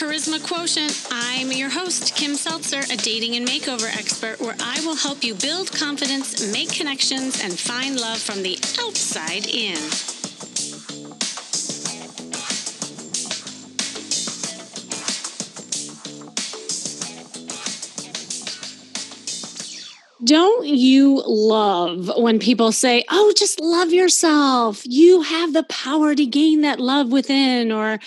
Charisma Quotient. I'm your host, Kim Seltzer, a dating and makeover expert, where I will help you build confidence, make connections, and find love from the outside in. Don't you love when people say, Oh, just love yourself? You have the power to gain that love within, or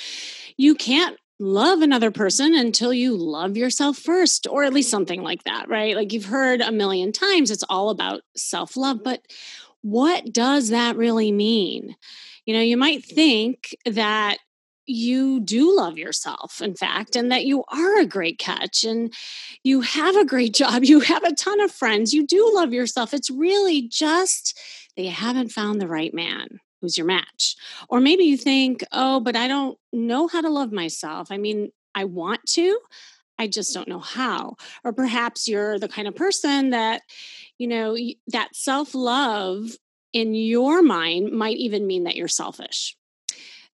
you can't love another person until you love yourself first, or at least something like that, right? Like you've heard a million times, it's all about self love. But what does that really mean? You know, you might think that you do love yourself, in fact, and that you are a great catch and you have a great job. You have a ton of friends. You do love yourself. It's really just that you haven't found the right man who's your match. Or maybe you think, oh, but I don't know how to love myself. I mean, I want to, I just don't know how. Or perhaps you're the kind of person that, you know, that self love in your mind might even mean that you're selfish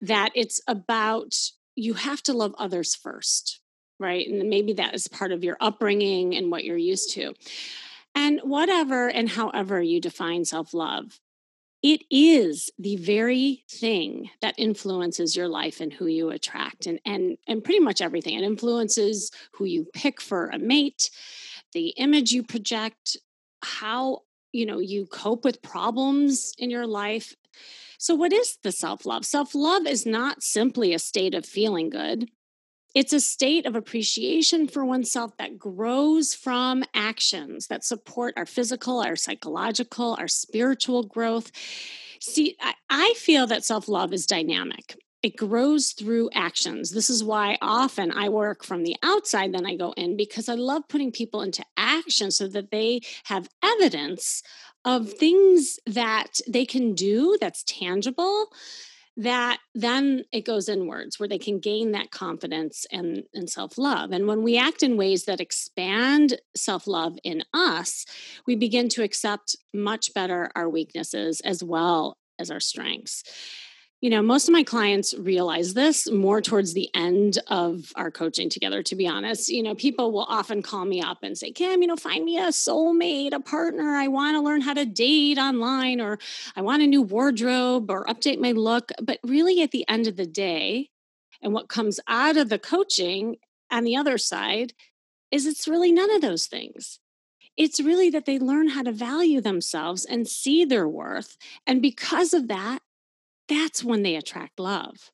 that it's about you have to love others first, right? And maybe that is part of your upbringing and what you're used to. And whatever and however you define self love, it is the very thing that influences your life and who you attract and, and, and pretty much everything. It influences who you pick for a mate, the image you project, how you know you cope with problems in your life so, what is the self love? Self love is not simply a state of feeling good, it's a state of appreciation for oneself that grows from actions that support our physical, our psychological, our spiritual growth. See, I, I feel that self love is dynamic. It grows through actions. This is why often I work from the outside, then I go in because I love putting people into action so that they have evidence of things that they can do that's tangible that then it goes inwards where they can gain that confidence and, and self-love. And when we act in ways that expand self-love in us we begin to accept much better our weaknesses as well as our strengths you know, most of my clients realize this more towards the end of our coaching together, to be honest. You know, people will often call me up and say, Kim, you know, find me a soulmate, a partner. I want to learn how to date online, or I want a new wardrobe or update my look. But really, at the end of the day, and what comes out of the coaching on the other side is it's really none of those things. It's really that they learn how to value themselves and see their worth. And because of that, that's when they attract love.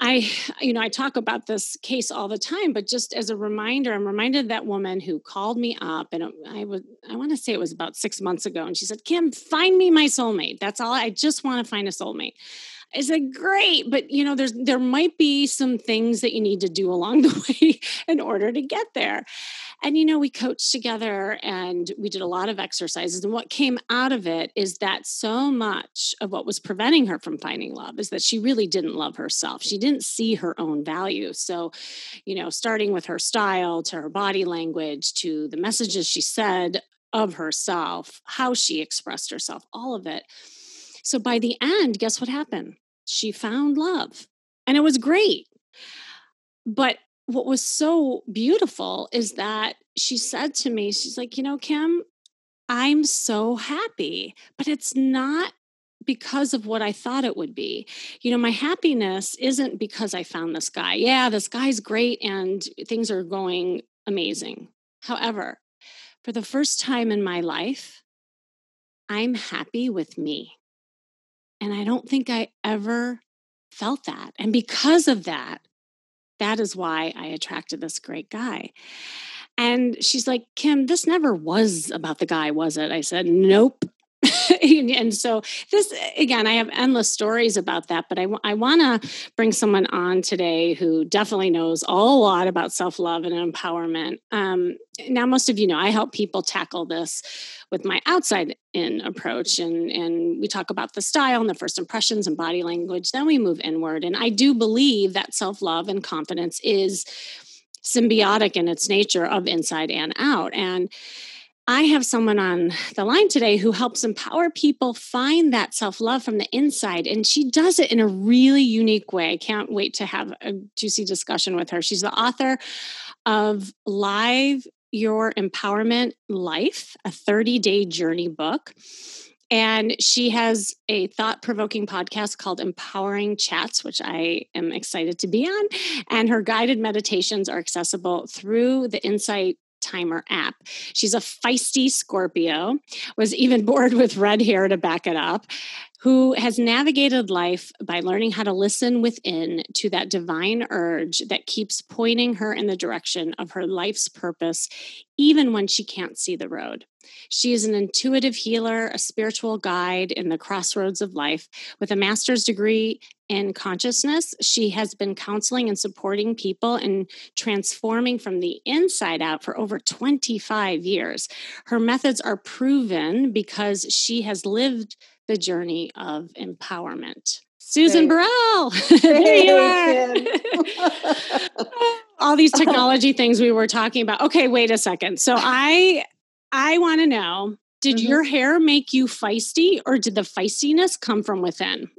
I, you know, I talk about this case all the time, but just as a reminder, I'm reminded of that woman who called me up, and I would, I want to say it was about six months ago, and she said, "Kim, find me my soulmate. That's all. I just want to find a soulmate." I said, great, but you know, there's there might be some things that you need to do along the way in order to get there. And you know, we coached together and we did a lot of exercises. And what came out of it is that so much of what was preventing her from finding love is that she really didn't love herself. She didn't see her own value. So, you know, starting with her style to her body language to the messages she said of herself, how she expressed herself, all of it. So by the end, guess what happened? she found love and it was great. But what was so beautiful is that she said to me, she's like, you know, Kim, I'm so happy, but it's not because of what I thought it would be. You know, my happiness isn't because I found this guy. Yeah, this guy's great and things are going amazing. However, for the first time in my life, I'm happy with me. And I don't think I ever felt that. And because of that, that is why I attracted this great guy. And she's like, Kim, this never was about the guy, was it? I said, Nope. and so this again i have endless stories about that but I, I want to bring someone on today who definitely knows a lot about self-love and empowerment. Um, now most of you know i help people tackle this with my outside in approach and and we talk about the style and the first impressions and body language then we move inward. And i do believe that self-love and confidence is symbiotic in its nature of inside and out. And I have someone on the line today who helps empower people find that self love from the inside. And she does it in a really unique way. I can't wait to have a juicy discussion with her. She's the author of Live Your Empowerment Life, a 30 day journey book. And she has a thought provoking podcast called Empowering Chats, which I am excited to be on. And her guided meditations are accessible through the Insight Timer app. She's a feisty Scorpio, was even bored with red hair to back it up, who has navigated life by learning how to listen within to that divine urge that keeps pointing her in the direction of her life's purpose, even when she can't see the road. She is an intuitive healer, a spiritual guide in the crossroads of life. With a master's degree in consciousness, she has been counseling and supporting people and transforming from the inside out for over 25 years. Her methods are proven because she has lived the journey of empowerment. Susan Burrell, there you are. All these technology things we were talking about. Okay, wait a second. So I I want to know did mm-hmm. your hair make you feisty or did the feistiness come from within?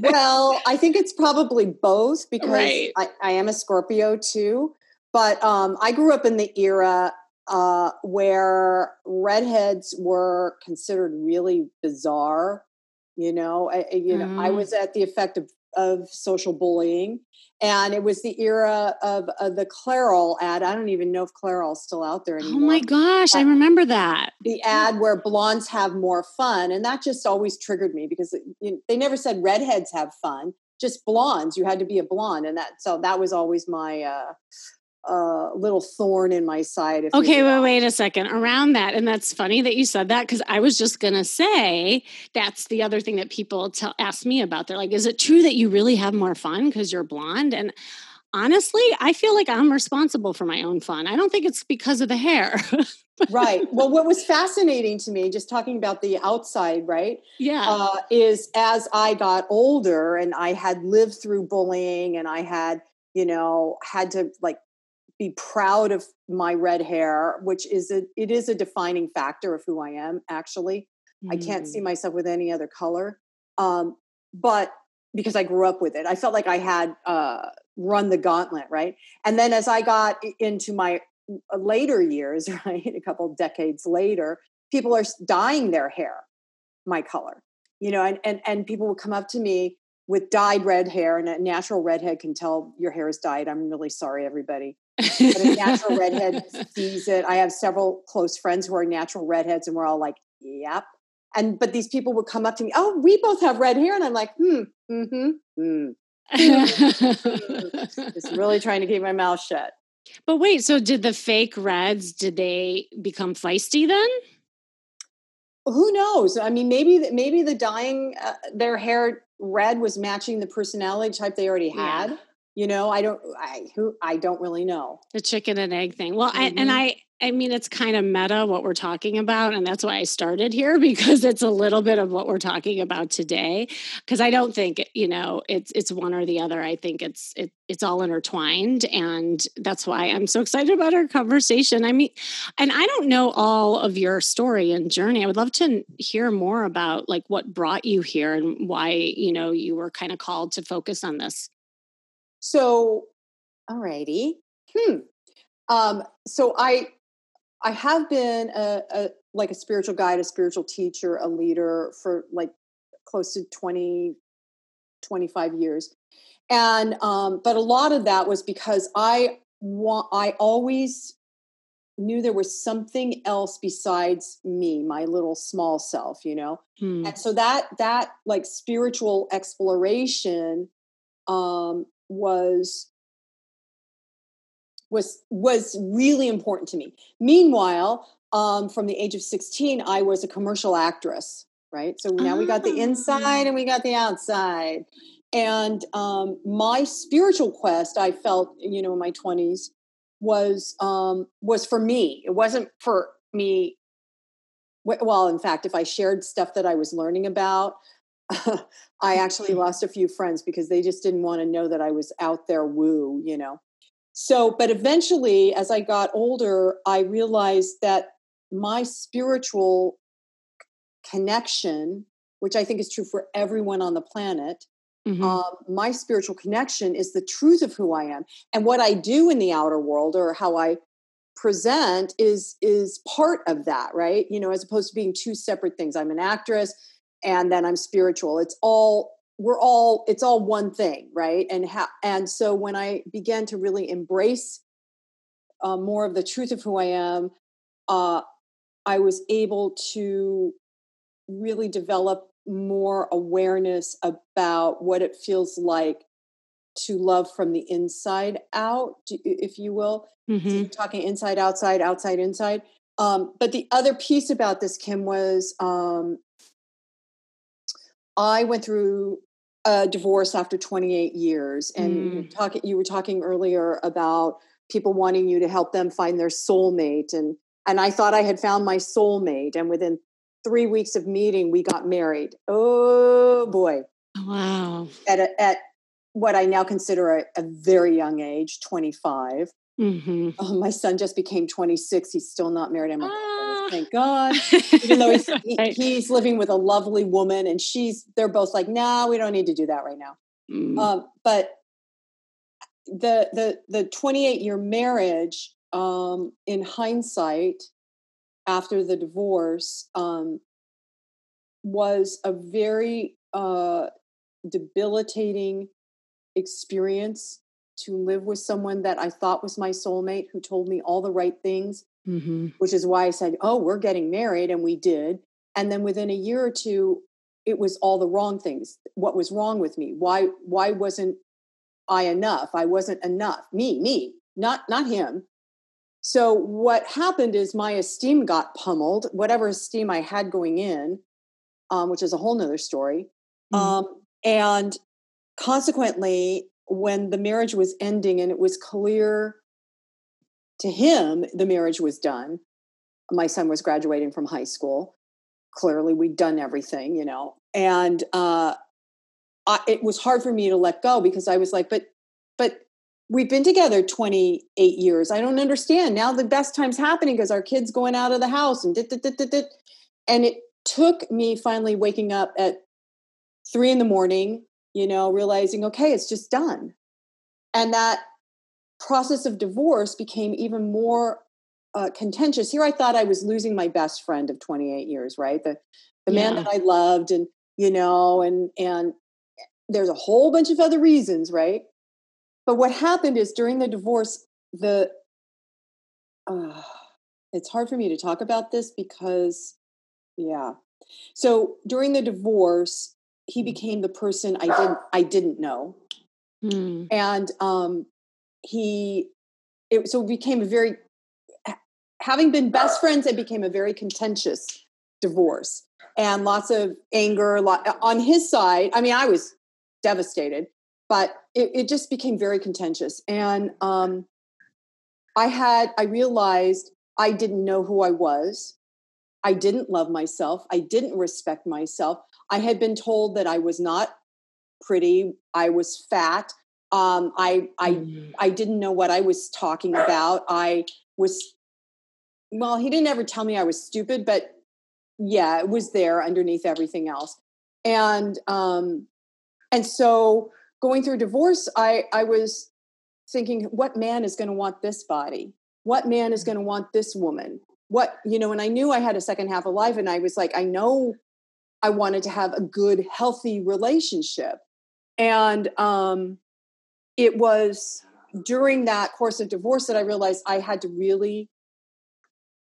well, I think it's probably both because right. I, I, am a Scorpio too. But um, I grew up in the era uh, where redheads were considered really bizarre. You know, I, you know, mm. I was at the effect of, social bullying, and it was the era of, of the Clairol ad. I don't even know if Clairol's still out there anymore. Oh my gosh, I remember that. The ad where blondes have more fun, and that just always triggered me because it, you they never said redheads have fun, just blondes. You had to be a blonde, and that so that was always my uh, a little thorn in my side. okay, wait, wait a second. Around that, and that's funny that you said that because I was just gonna say that's the other thing that people tell ask me about. They're like, "Is it true that you really have more fun because you're blonde?" And honestly, I feel like I'm responsible for my own fun. I don't think it's because of the hair. right. Well, what was fascinating to me, just talking about the outside, right? Yeah. Uh, is as I got older and I had lived through bullying and I had, you know, had to like be proud of my red hair, which is a it is a defining factor of who I am. Actually, mm. I can't see mm. myself with any other color. Um, but because I grew up with it, I felt like I had uh, run the gauntlet, right? And then as I got into my uh, later years, right, a couple decades later, people are dyeing their hair my color, you know, and and and people will come up to me with dyed red hair, and a natural redhead can tell your hair is dyed. I'm really sorry, everybody but a natural redhead sees it. I have several close friends who are natural redheads, and we're all like, "Yep." And but these people would come up to me, "Oh, we both have red hair," and I'm like, "Hmm, mm-hmm, hmm." Just really trying to keep my mouth shut. But wait, so did the fake reds? Did they become feisty then? Who knows? I mean, maybe maybe the dyeing uh, their hair red was matching the personality type they already had. Yeah you know i don't i who i don't really know. The chicken and egg thing. Well mm-hmm. I, and mm-hmm. i i mean it's kind of meta what we're talking about and that's why i started here because it's a little bit of what we're talking about today because i don't think you know it's it's one or the other. I think it's it, it's all intertwined and that's why i'm so excited about our conversation. I mean and i don't know all of your story and journey. I would love to hear more about like what brought you here and why you know you were kind of called to focus on this so, alrighty. Hmm. Um, so I I have been a, a like a spiritual guide, a spiritual teacher, a leader for like close to 20, 25 years. And um, but a lot of that was because I want I always knew there was something else besides me, my little small self, you know. Hmm. And so that that like spiritual exploration um was was was really important to me. Meanwhile, um, from the age of 16, I was a commercial actress, right? So now we got the inside ah. and we got the outside. And um, my spiritual quest, I felt, you know, in my 20s, was um, was for me. It wasn't for me. Well, in fact, if I shared stuff that I was learning about, I actually mm-hmm. lost a few friends because they just didn't want to know that I was out there woo, you know. So, but eventually, as I got older, I realized that my spiritual connection, which I think is true for everyone on the planet, mm-hmm. um, my spiritual connection is the truth of who I am. And what I do in the outer world or how I present is is part of that right you know as opposed to being two separate things i'm an actress and then i'm spiritual it's all we're all it's all one thing right and ha- and so when i began to really embrace uh, more of the truth of who i am uh, i was able to really develop more awareness about what it feels like to love from the inside out, if you will. Mm-hmm. So talking inside, outside, outside, inside. Um, but the other piece about this, Kim, was um, I went through a divorce after 28 years, and mm. you, talking, you were talking earlier about people wanting you to help them find their soulmate, and and I thought I had found my soulmate, and within three weeks of meeting, we got married. Oh boy! Wow! At a, at what I now consider a, a very young age, 25. Mm-hmm. Oh, my son just became 26. He's still not married. I'm like, oh, thank God. Even though he's, he, he's living with a lovely woman and she's, they're both like, nah, we don't need to do that right now. Mm. Um, but the, the, the 28 year marriage, um, in hindsight, after the divorce, um, was a very uh, debilitating experience to live with someone that I thought was my soulmate who told me all the right things, mm-hmm. which is why I said, Oh, we're getting married. And we did. And then within a year or two, it was all the wrong things. What was wrong with me? Why, why wasn't I enough? I wasn't enough. Me, me, not, not him. So what happened is my esteem got pummeled, whatever esteem I had going in, um, which is a whole nother story. Mm-hmm. Um, and consequently, when the marriage was ending and it was clear to him the marriage was done, my son was graduating from high school. Clearly, we'd done everything, you know, and uh, I, it was hard for me to let go because I was like, but, but we've been together 28 years. I don't understand. Now the best time's happening because our kid's going out of the house and dit, dit, dit, dit, dit. and it took me finally waking up at three in the morning you know, realizing, okay, it's just done. And that process of divorce became even more uh, contentious. Here I thought I was losing my best friend of 28 years, right? The, the yeah. man that I loved and, you know, and, and there's a whole bunch of other reasons, right? But what happened is during the divorce, the, uh, it's hard for me to talk about this because, yeah. So during the divorce, he became the person I didn't I didn't know, mm. and um, he it so it became a very having been best friends. It became a very contentious divorce and lots of anger lot, on his side. I mean, I was devastated, but it, it just became very contentious, and um, I had I realized I didn't know who I was. I didn't love myself. I didn't respect myself. I had been told that I was not pretty. I was fat. Um, I I mm. I didn't know what I was talking about. I was well. He didn't ever tell me I was stupid, but yeah, it was there underneath everything else. And um, and so going through divorce, I I was thinking, what man is going to want this body? What man is mm. going to want this woman? what you know and i knew i had a second half of life and i was like i know i wanted to have a good healthy relationship. And um it was during that course of divorce that i realized i had to really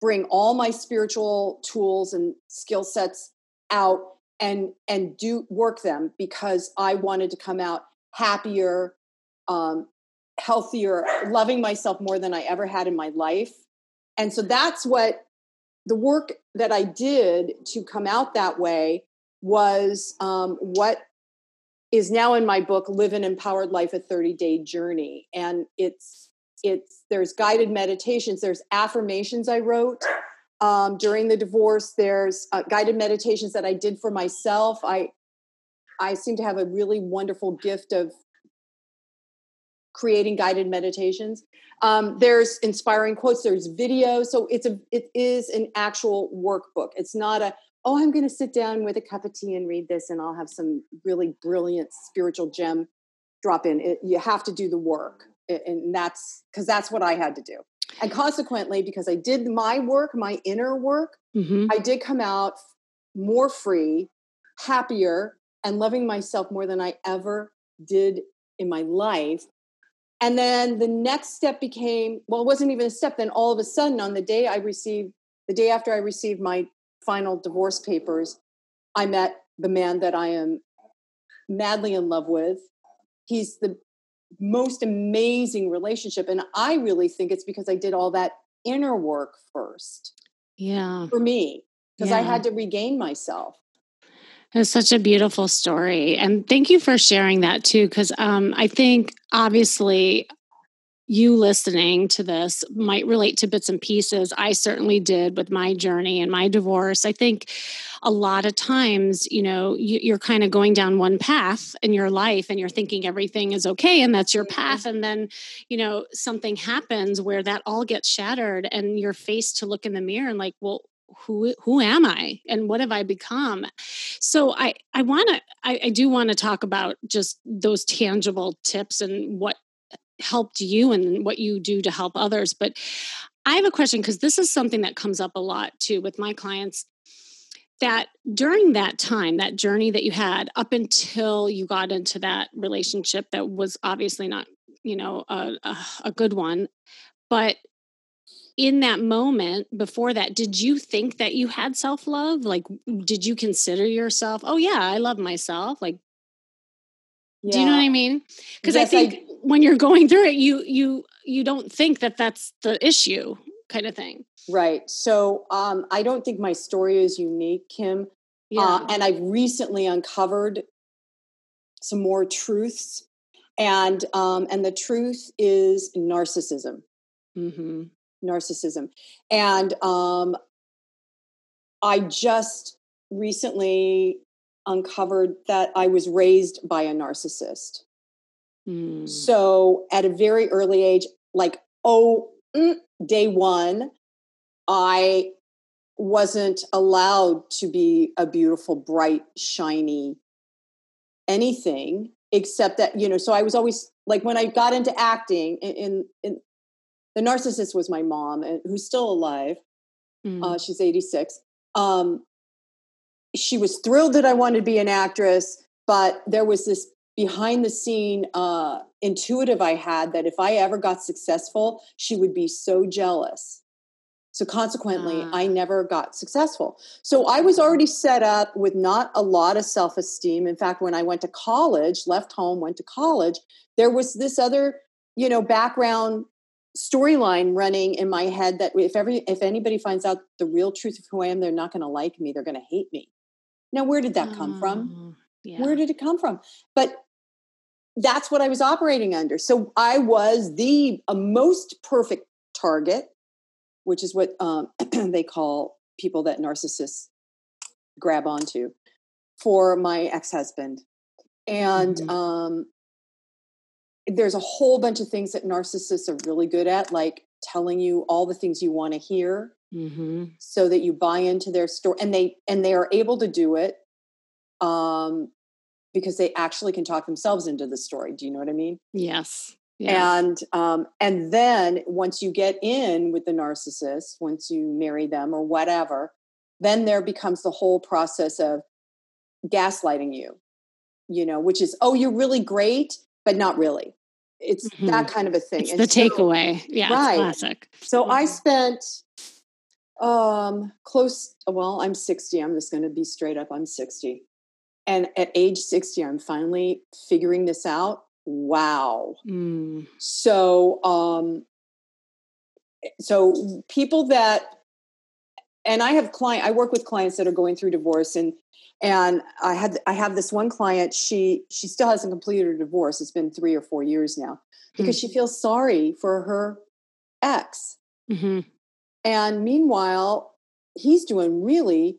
bring all my spiritual tools and skill sets out and and do work them because i wanted to come out happier um healthier loving myself more than i ever had in my life. And so that's what the work that I did to come out that way was um, what is now in my book live an empowered life a 30 day journey. And it's it's there's guided meditations there's affirmations i wrote um, during the divorce there's uh, guided meditations that i did for myself. I i seem to have a really wonderful gift of creating guided meditations. Um, there's inspiring quotes. There's videos. So it's a it is an actual workbook. It's not a oh I'm going to sit down with a cup of tea and read this and I'll have some really brilliant spiritual gem drop in. It, you have to do the work, and that's because that's what I had to do. And consequently, because I did my work, my inner work, mm-hmm. I did come out more free, happier, and loving myself more than I ever did in my life. And then the next step became well, it wasn't even a step. Then all of a sudden, on the day I received, the day after I received my final divorce papers, I met the man that I am madly in love with. He's the most amazing relationship. And I really think it's because I did all that inner work first. Yeah. For me, because yeah. I had to regain myself. It's such a beautiful story. And thank you for sharing that too, because um, I think obviously you listening to this might relate to bits and pieces. I certainly did with my journey and my divorce. I think a lot of times, you know, you, are kind of going down one path in your life and you're thinking everything is okay and that's your path. And then, you know, something happens where that all gets shattered and you're faced to look in the mirror and like, well, who who am I and what have I become? So I I want to I, I do want to talk about just those tangible tips and what helped you and what you do to help others. But I have a question because this is something that comes up a lot too with my clients that during that time, that journey that you had up until you got into that relationship that was obviously not, you know, a, a, a good one, but in that moment before that did you think that you had self-love like did you consider yourself oh yeah i love myself like yeah. do you know what i mean because yes, i think I, when you're going through it you you you don't think that that's the issue kind of thing right so um i don't think my story is unique kim uh, yeah. Uh, and i've recently uncovered some more truths and um and the truth is narcissism mm-hmm. Narcissism and um i just recently uncovered that i was raised by a narcissist Mm. So at a very early age, like, oh, mm, day one, I wasn't allowed to be a beautiful, bright, shiny anything except that, you know, so I was always like when I got into acting in, in, in the narcissist was my mom and who's still alive. Mm. Uh, she's 86. Um, she was thrilled that I wanted to be an actress, but there was this behind the scene uh, intuitive I had that if I ever got successful, she would be so jealous. So consequently, uh. I never got successful. So I was already set up with not a lot of self esteem. In fact, when I went to college, left home, went to college, there was this other, you know, background storyline running in my head that if every if anybody finds out the real truth of who I am, they're not going to like me. They're going to hate me. Now, where did that come from? Oh, yeah. Where did it come from? But that's what I was operating under. So I was the most perfect target, which is what um, they call people that narcissists grab onto for my ex husband. And mm-hmm. um, there's a whole bunch of things that narcissists are really good at, like telling you all the things you want to hear mm-hmm. so that you buy into their story and they and they are able to do it um, because they actually can talk themselves into the story. Do you know what I mean? Yes. yes. And um, and then once you get in with the narcissist, once you marry them or whatever, then there becomes the whole process of gaslighting you. You know, which is oh, you're really great, but not really. It's mm-hmm. that kind of a thing. It's and the so, takeaway. Yeah, right. classic. So mm-hmm. I spent um close well i'm 60 i'm just going to be straight up i'm 60 and at age 60 i'm finally figuring this out wow mm. so um so people that and i have client i work with clients that are going through divorce and and i had i have this one client she she still hasn't completed her divorce it's been three or four years now because mm-hmm. she feels sorry for her ex mm-hmm. and meanwhile he's doing really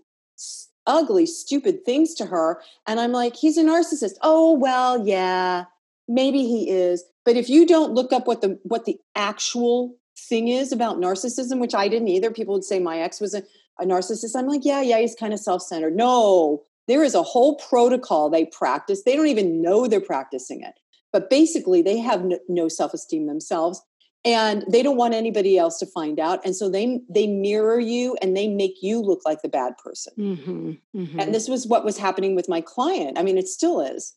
ugly, stupid things to her. And I'm like, he's a narcissist. Oh, well, yeah, maybe he is. but if you don't look up what the what the actual thing is about narcissism, which I didn't either, people would say my ex was a, a narcissist. I'm like, yeah, yeah, he's kind of self-centered. No, there is a whole protocol they practice. They don't even know they're practicing it. But basically, they have no, no self-esteem themselves and they don't want anybody else to find out and so they they mirror you and they make you look like the bad person mm-hmm, mm-hmm. and this was what was happening with my client i mean it still is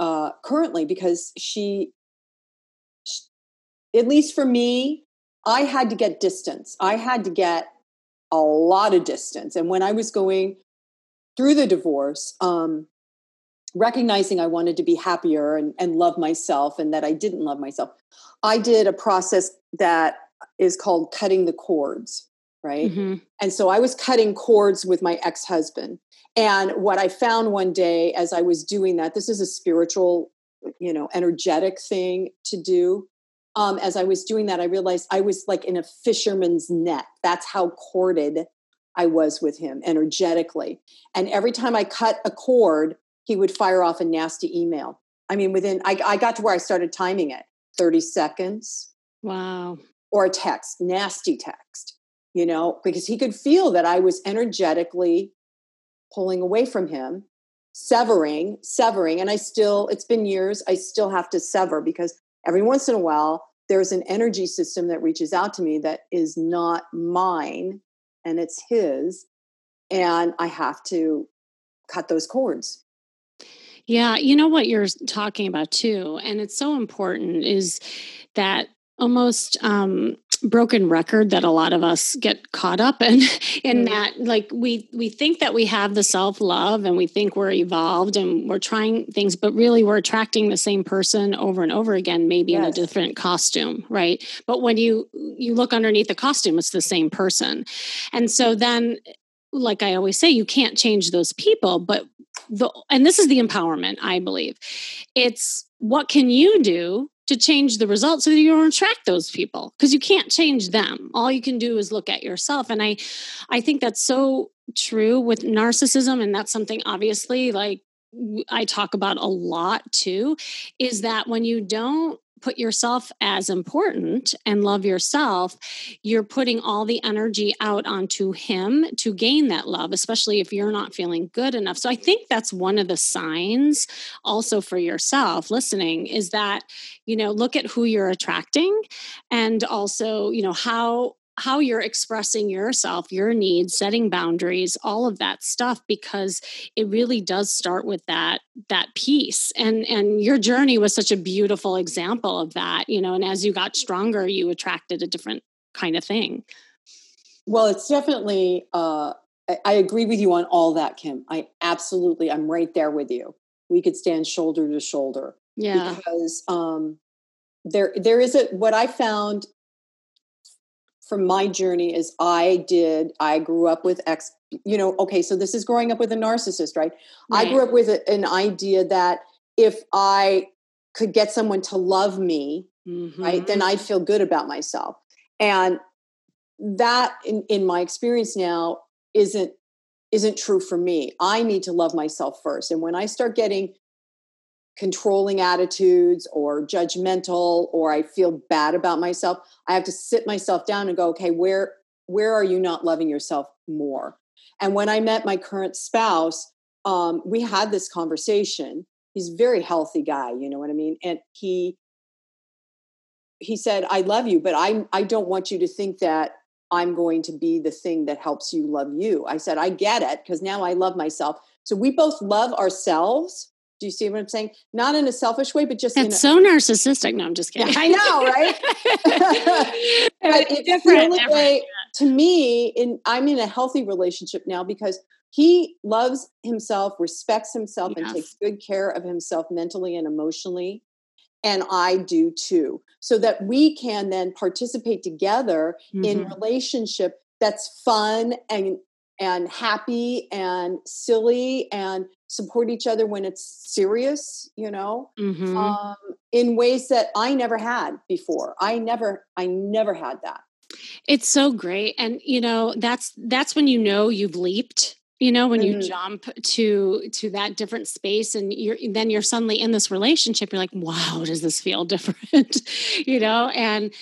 uh, currently because she, she at least for me i had to get distance i had to get a lot of distance and when i was going through the divorce um, recognizing I wanted to be happier and, and love myself and that I didn't love myself, I did a process that is called cutting the cords, right? Mm-hmm. And so I was cutting cords with my ex husband. And what I found one day as I was doing that, this is a spiritual, you know, energetic thing to do. Um, as I was doing that, I realized I was like in a fisherman's net. That's how corded I was with him energetically. And every time I cut a cord, he would fire off a nasty email. I mean, within, I, I got to where I started timing it 30 seconds. Wow. Or a text, nasty text, you know, because he could feel that I was energetically pulling away from him, severing, severing. And I still, it's been years, I still have to sever because every once in a while, there's an energy system that reaches out to me that is not mine and it's his. And I have to cut those cords. Yeah, you know what you're talking about too, and it's so important is that almost um, broken record that a lot of us get caught up in in mm. that like we we think that we have the self-love and we think we're evolved and we're trying things but really we're attracting the same person over and over again maybe yes. in a different costume right but when you you look underneath the costume it's the same person and so then like I always say, you can't change those people, but the and this is the empowerment i believe it's what can you do to change the results so that you don't attract those people because you can't change them. All you can do is look at yourself. And i i think that's so true with narcissism and that's something obviously like I talk about a lot too is that when you don't put yourself as important and love yourself, you're putting all the energy out onto him to gain that love, especially if you're not feeling good enough. So I think that's one of the signs also for yourself listening is that, you know, look at who you're attracting and also, you know, how how you're expressing yourself, your needs, setting boundaries, all of that stuff because it really does start with that that piece. And and your journey was such a beautiful example of that, you know, and as you got stronger, you attracted a different kind of thing. Well, it's definitely uh I agree with you on all that, Kim. I absolutely I'm right there with you. We could stand shoulder to shoulder. Yeah. Because um there there is a what I found from my journey is I did, I grew up with ex, you know, okay, so this is growing up with a narcissist, right? right. I grew up with a, an idea that if I could get someone to love me, mm-hmm. right, then I'd feel good about myself. And that in, in my experience now isn't isn't true for me. I need to love myself first. And when I start getting controlling attitudes or judgmental or I feel bad about myself, I have to sit myself down and go, okay, where where are you not loving yourself more? And when I met my current spouse, um, we had this conversation. He's a very healthy guy, you know what I mean? And he he said, I love you, but I I don't want you to think that I'm going to be the thing that helps you love you. I said, I get it, because now I love myself. So we both love ourselves do you see what I'm saying? Not in a selfish way, but just it's so narcissistic. No, I'm just kidding. I know, right? but it's different, the only different. way to me. In I'm in a healthy relationship now because he loves himself, respects himself, yes. and takes good care of himself mentally and emotionally. And I do too. So that we can then participate together mm-hmm. in relationship that's fun and and happy and silly and support each other when it's serious you know mm-hmm. um, in ways that i never had before i never i never had that it's so great and you know that's that's when you know you've leaped you know when mm-hmm. you jump to to that different space and you're then you're suddenly in this relationship you're like wow does this feel different you know and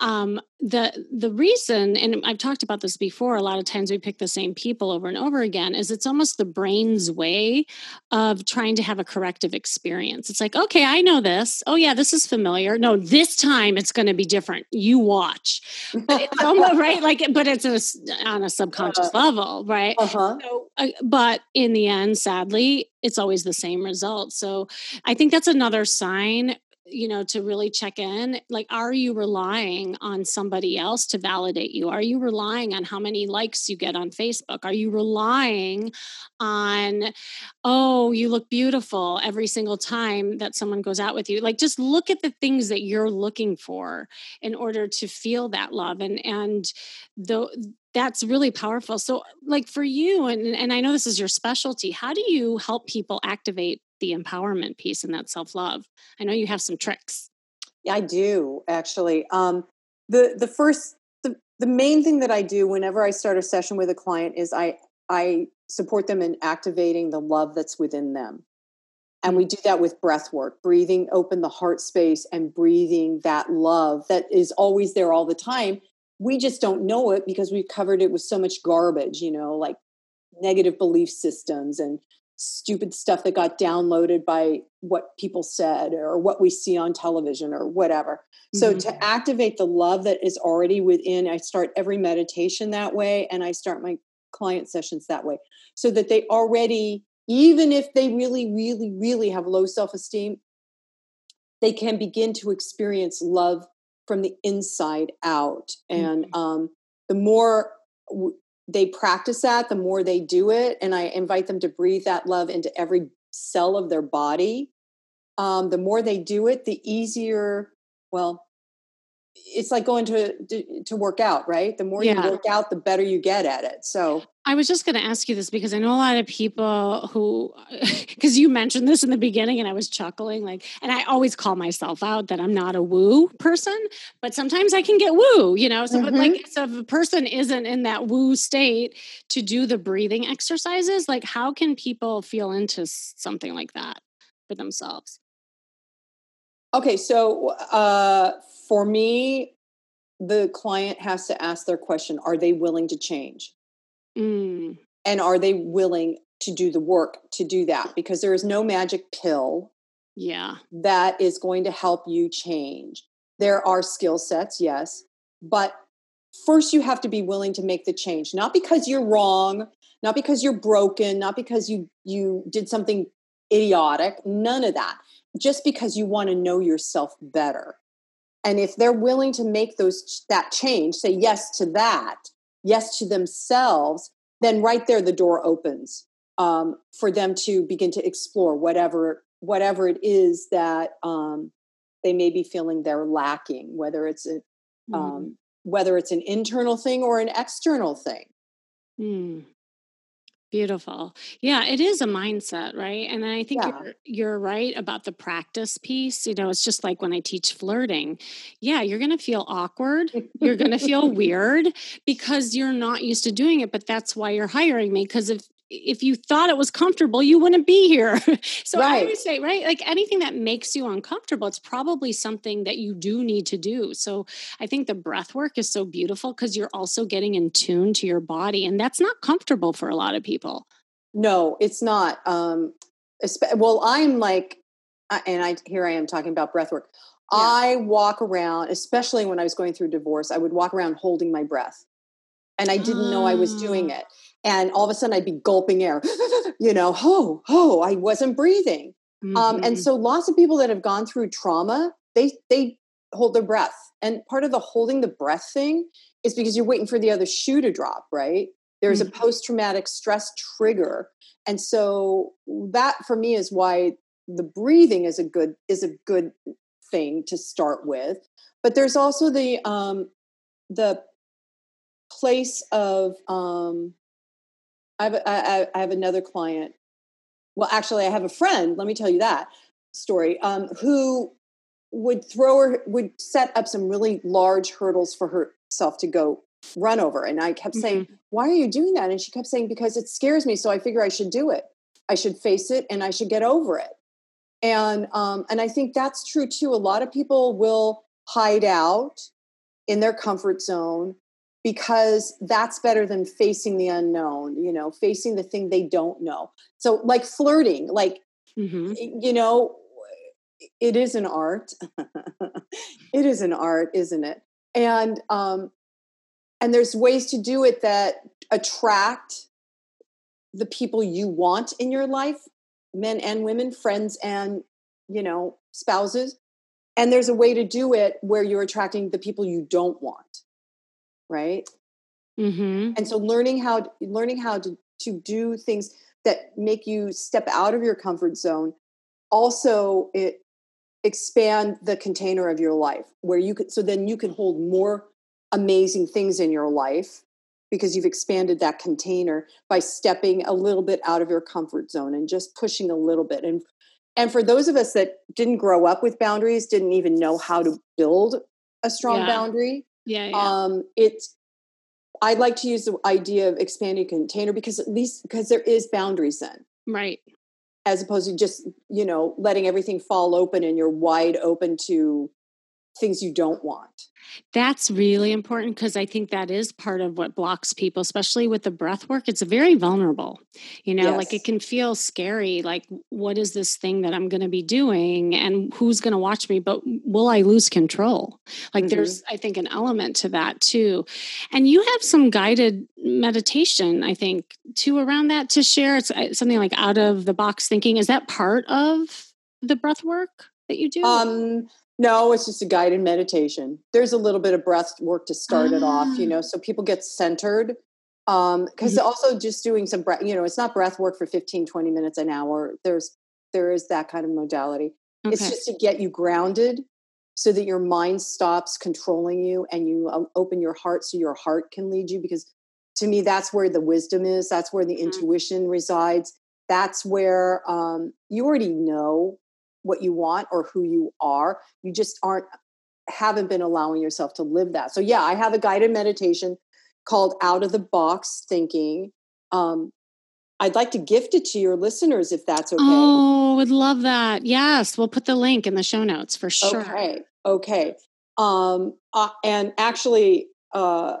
um, the the reason and i've talked about this before a lot of times we pick the same people over and over again is it's almost the brain's way of trying to have a corrective experience. It's like okay i know this. Oh yeah this is familiar. No this time it's going to be different. You watch. It's almost right? Like but it's a, on a subconscious uh, level right? Uh-huh. so, uh, but in the end sadly it's always the same result. So i think that's another sign you know to really check in like are you relying on somebody else to validate you? Are you relying on how many likes you get on facebook? Are you relying on oh you look beautiful every single time that someone goes out with you. Like just look at the things that you're looking for in order to feel that love and and the that's really powerful. So like for you and and i know this is your specialty how do you help people activate the empowerment piece and that self-love. I know you have some tricks. Yeah i do actually. Um the the first the, the main thing that i do whenever i start a session with a client is i i support them in activating the love that's within them. And we do that with breath work breathing open the heart space and breathing that love that is always there all the time. We just don't know it because we've covered it with so much garbage you know like negative belief systems and stupid stuff that got downloaded by what people said or what we see on television or whatever. Mm-hmm. So to activate the love that is already within, I start every meditation that way and I start my client sessions that way so that they already even if they really really really have low self-esteem they can begin to experience love from the inside out and mm-hmm. um, the more they practice that, the more they do it. And I invite them to breathe that love into every cell of their body. Um, the more they do it, the easier, well, it's like going to, to, to work out, right? The more yeah. you work out, the better you get at it. So I was just going to ask you this because I know a lot of people who, because you mentioned this in the beginning and I was chuckling, like, and I always call myself out that I'm not a woo person, but sometimes I can get woo, you know? So, mm-hmm. but like, mm-hmm. so if a person isn't in that woo state to do the breathing exercises, like, how can people feel into something like that for themselves? Okay. So, uh, for me, the client has to ask their question Are they willing to change? Mm. And are they willing to do the work to do that? Because there is no magic pill yeah that is going to help you change. There are skill sets, yes, but first you have to be willing to make the change, not because you're wrong, not because you're broken, not because you you did something idiotic, none of that. Just because you want to know yourself better. And if they're willing to make those that change, say yes to that, yes to themselves, then right there the door opens um, for them to begin to explore whatever whatever it is that um, they may be feeling they're lacking, whether it's a, mm. um, whether it's an internal thing or an external thing. Mm. Beautiful. Yeah, it is a mindset, right? And I think yeah. you're you're right about the practice piece. You know, it's just like when I teach flirting. Yeah, you're going to feel awkward. You're going to feel weird because you're not used to doing it, but that's why you're hiring me because if if you thought it was comfortable, you wouldn't be here. so right. I would say, right, like anything that makes you uncomfortable, it's probably something that you do need to do. So I think the breath work is so beautiful because you're also getting in tune to your body, and that's not comfortable for a lot of people. No, it's not. Um, well, I'm like, and I here I am talking about breath work. Yeah. I walk around, especially when I was going through divorce, I would walk around holding my breath. And I didn't know I was doing ah. it and all of a sudden I'd be gulping air, you know, oh, oh, I wasn't breathing. Mm-hmm. Um, and mm-hmm. so lots of people that have gone through trauma, they they hold their breath. And part of the holding the breath thing is because you're waiting for the other shoe to drop, right? There's mm-hmm. a post-traumatic stress trigger. And so that for me is why the breathing is a good is a good thing to start with. But there's also the um the place of um I have, I, I have another client. Well, actually, I have a friend. Let me tell you that story. Um, who would throw her would set up some really large hurdles for herself to go run over. And I kept saying, mm-hmm. Why are you doing that? And she kept saying, Because it scares me. So I figure I should do it. I should face it and I should get over it. And um, and I think that's true too. A lot of people will hide out in their comfort zone because that's better than facing the unknown, you know, facing the thing they don't know. So like flirting, like mm-hmm. you know, it is an art. it is an art, isn't it? And um and there's ways to do it that attract the people you want in your life men and women friends and you know spouses and there's a way to do it where you're attracting the people you don't want right mm-hmm. and so learning how learning how to to do things that make you step out of your comfort zone also it expand the container of your life where you could so then you can hold more amazing things in your life because you've expanded that container by stepping a little bit out of your comfort zone and just pushing a little bit and and for those of us that didn't grow up with boundaries didn't even know how to build a strong yeah. boundary yeah, yeah. um it's I'd like to use the idea of expanding container because at least because there is boundaries then right as opposed to just you know letting everything fall open and you're wide open to things you don't want that's really important because I think that is part of what blocks people, especially with the breath work. It's very vulnerable. You know, yes. like it can feel scary. Like, what is this thing that I'm going to be doing and who's going to watch me? But will I lose control? Like, mm-hmm. there's, I think, an element to that too. And you have some guided meditation, I think, too, around that to share. It's uh, something like out of the box thinking. Is that part of the breath work that you do? Um, no, it's just a guided meditation. There's a little bit of breath work to start ah. it off, you ah. know, so people get centered. Um, because mm-hmm. also just doing some breath, you know, it's not breath work for 15, 20 minutes an hour. There's there is that kind of modality. Okay. It's just to get you grounded so that your mind stops controlling you and you um, open your heart so your heart can lead you because to me that's where the wisdom is that's where the mm-hmm. intuition resides that's where um, you already know what you want or who you are. You just aren't haven't been allowing yourself to live that. So yeah, I have a guided meditation called Out of the Box Thinking. Um, I'd like to gift it to your listeners if that's okay. Oh, would love that. Yes, we'll put the link in the show notes for sure. Okay. Okay. Um, uh, and actually, uh,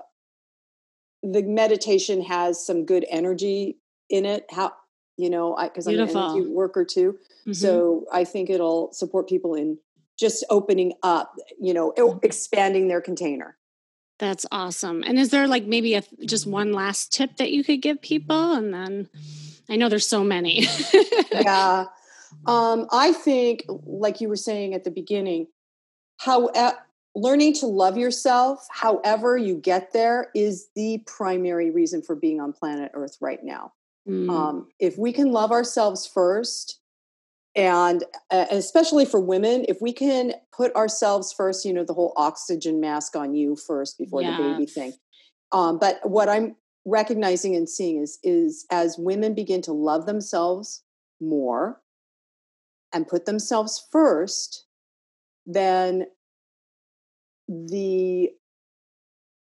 the meditation has some good energy in it. How you know, because I'm an energy worker too. Mm-hmm. So I think it'll support people in just opening up, you know, mm-hmm. expanding their container. That's awesome. And is there like maybe a just one last tip that you could give people? And then I know there's so many. yeah. Um, I think, like you were saying at the beginning, how uh, learning to love yourself, however you get there, is the primary reason for being on planet Earth right now. Mm. Um, if we can love ourselves first, and uh, especially for women, if we can put ourselves first, you know, the whole oxygen mask on you first before yeah. the baby thing. Um, but what I'm recognizing and seeing is is as women begin to love themselves more and put themselves first, then the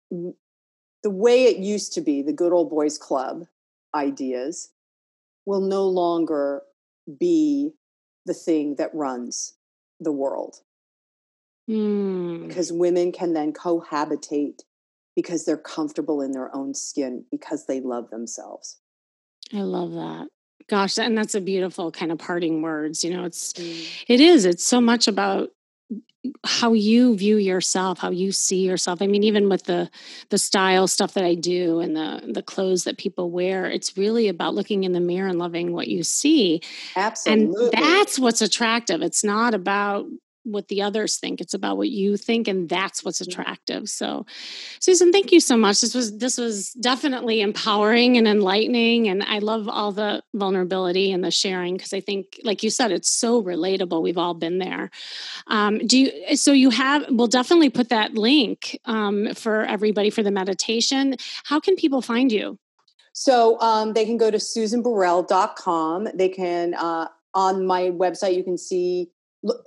the way it used to be, the good old boys club, ideas will no longer be the thing that runs the world. Mm. Because women can then cohabitate because they're comfortable in their own skin because they love themselves. I love that. Gosh, and that's a beautiful kind of parting words. You know, it's mm. it is. It's so much about how you view yourself how you see yourself. I mean even with the the style stuff that i do and the the clothes that people wear it's really about looking in the mirror and loving what you see. Absolutely. and that's what's attractive. It's not about what the others think it's about what you think and that's what's attractive. So susan thank you so much. This was this was definitely empowering and enlightening and i love all the vulnerability and the sharing because i think like you said it's so relatable. We've all been there. Um, do you so you have we'll definitely put that link um, for everybody for the meditation. How can people find you? So um, they can go to susanburrell.com they can uh, on my website you can see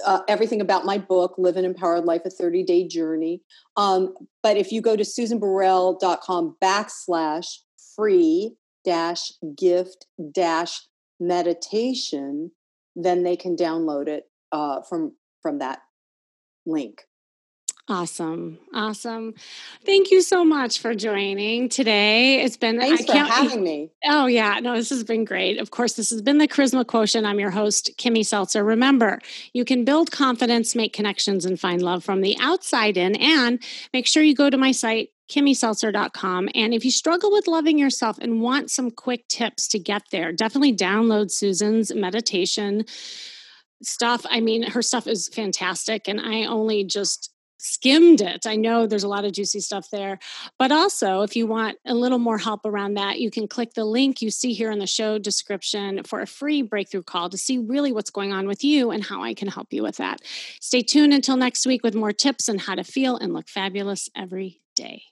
uh, everything about my book, Live an Empowered Life, a 30 day journey. Um, but if you go to susanburrell.com backslash free dash gift dash meditation, then they can download it uh, from from that link. Awesome. Awesome. Thank you so much for joining today. It's been Thanks I for having me. Oh yeah, no, this has been great. Of course, this has been the Charisma Quotient. I'm your host, Kimmy Seltzer. Remember, you can build confidence, make connections, and find love from the outside in. And make sure you go to my site, kimmyseltzer.com. And if you struggle with loving yourself and want some quick tips to get there, definitely download Susan's meditation stuff. I mean, her stuff is fantastic. And I only just skimmed it. I know there's a lot of juicy stuff there. But also, if you want a little more help around that, you can click the link you see here in the show description for a free breakthrough call to see really what's going on with you and how I can help you with that. Stay tuned until next week with more tips on how to feel and look fabulous every day.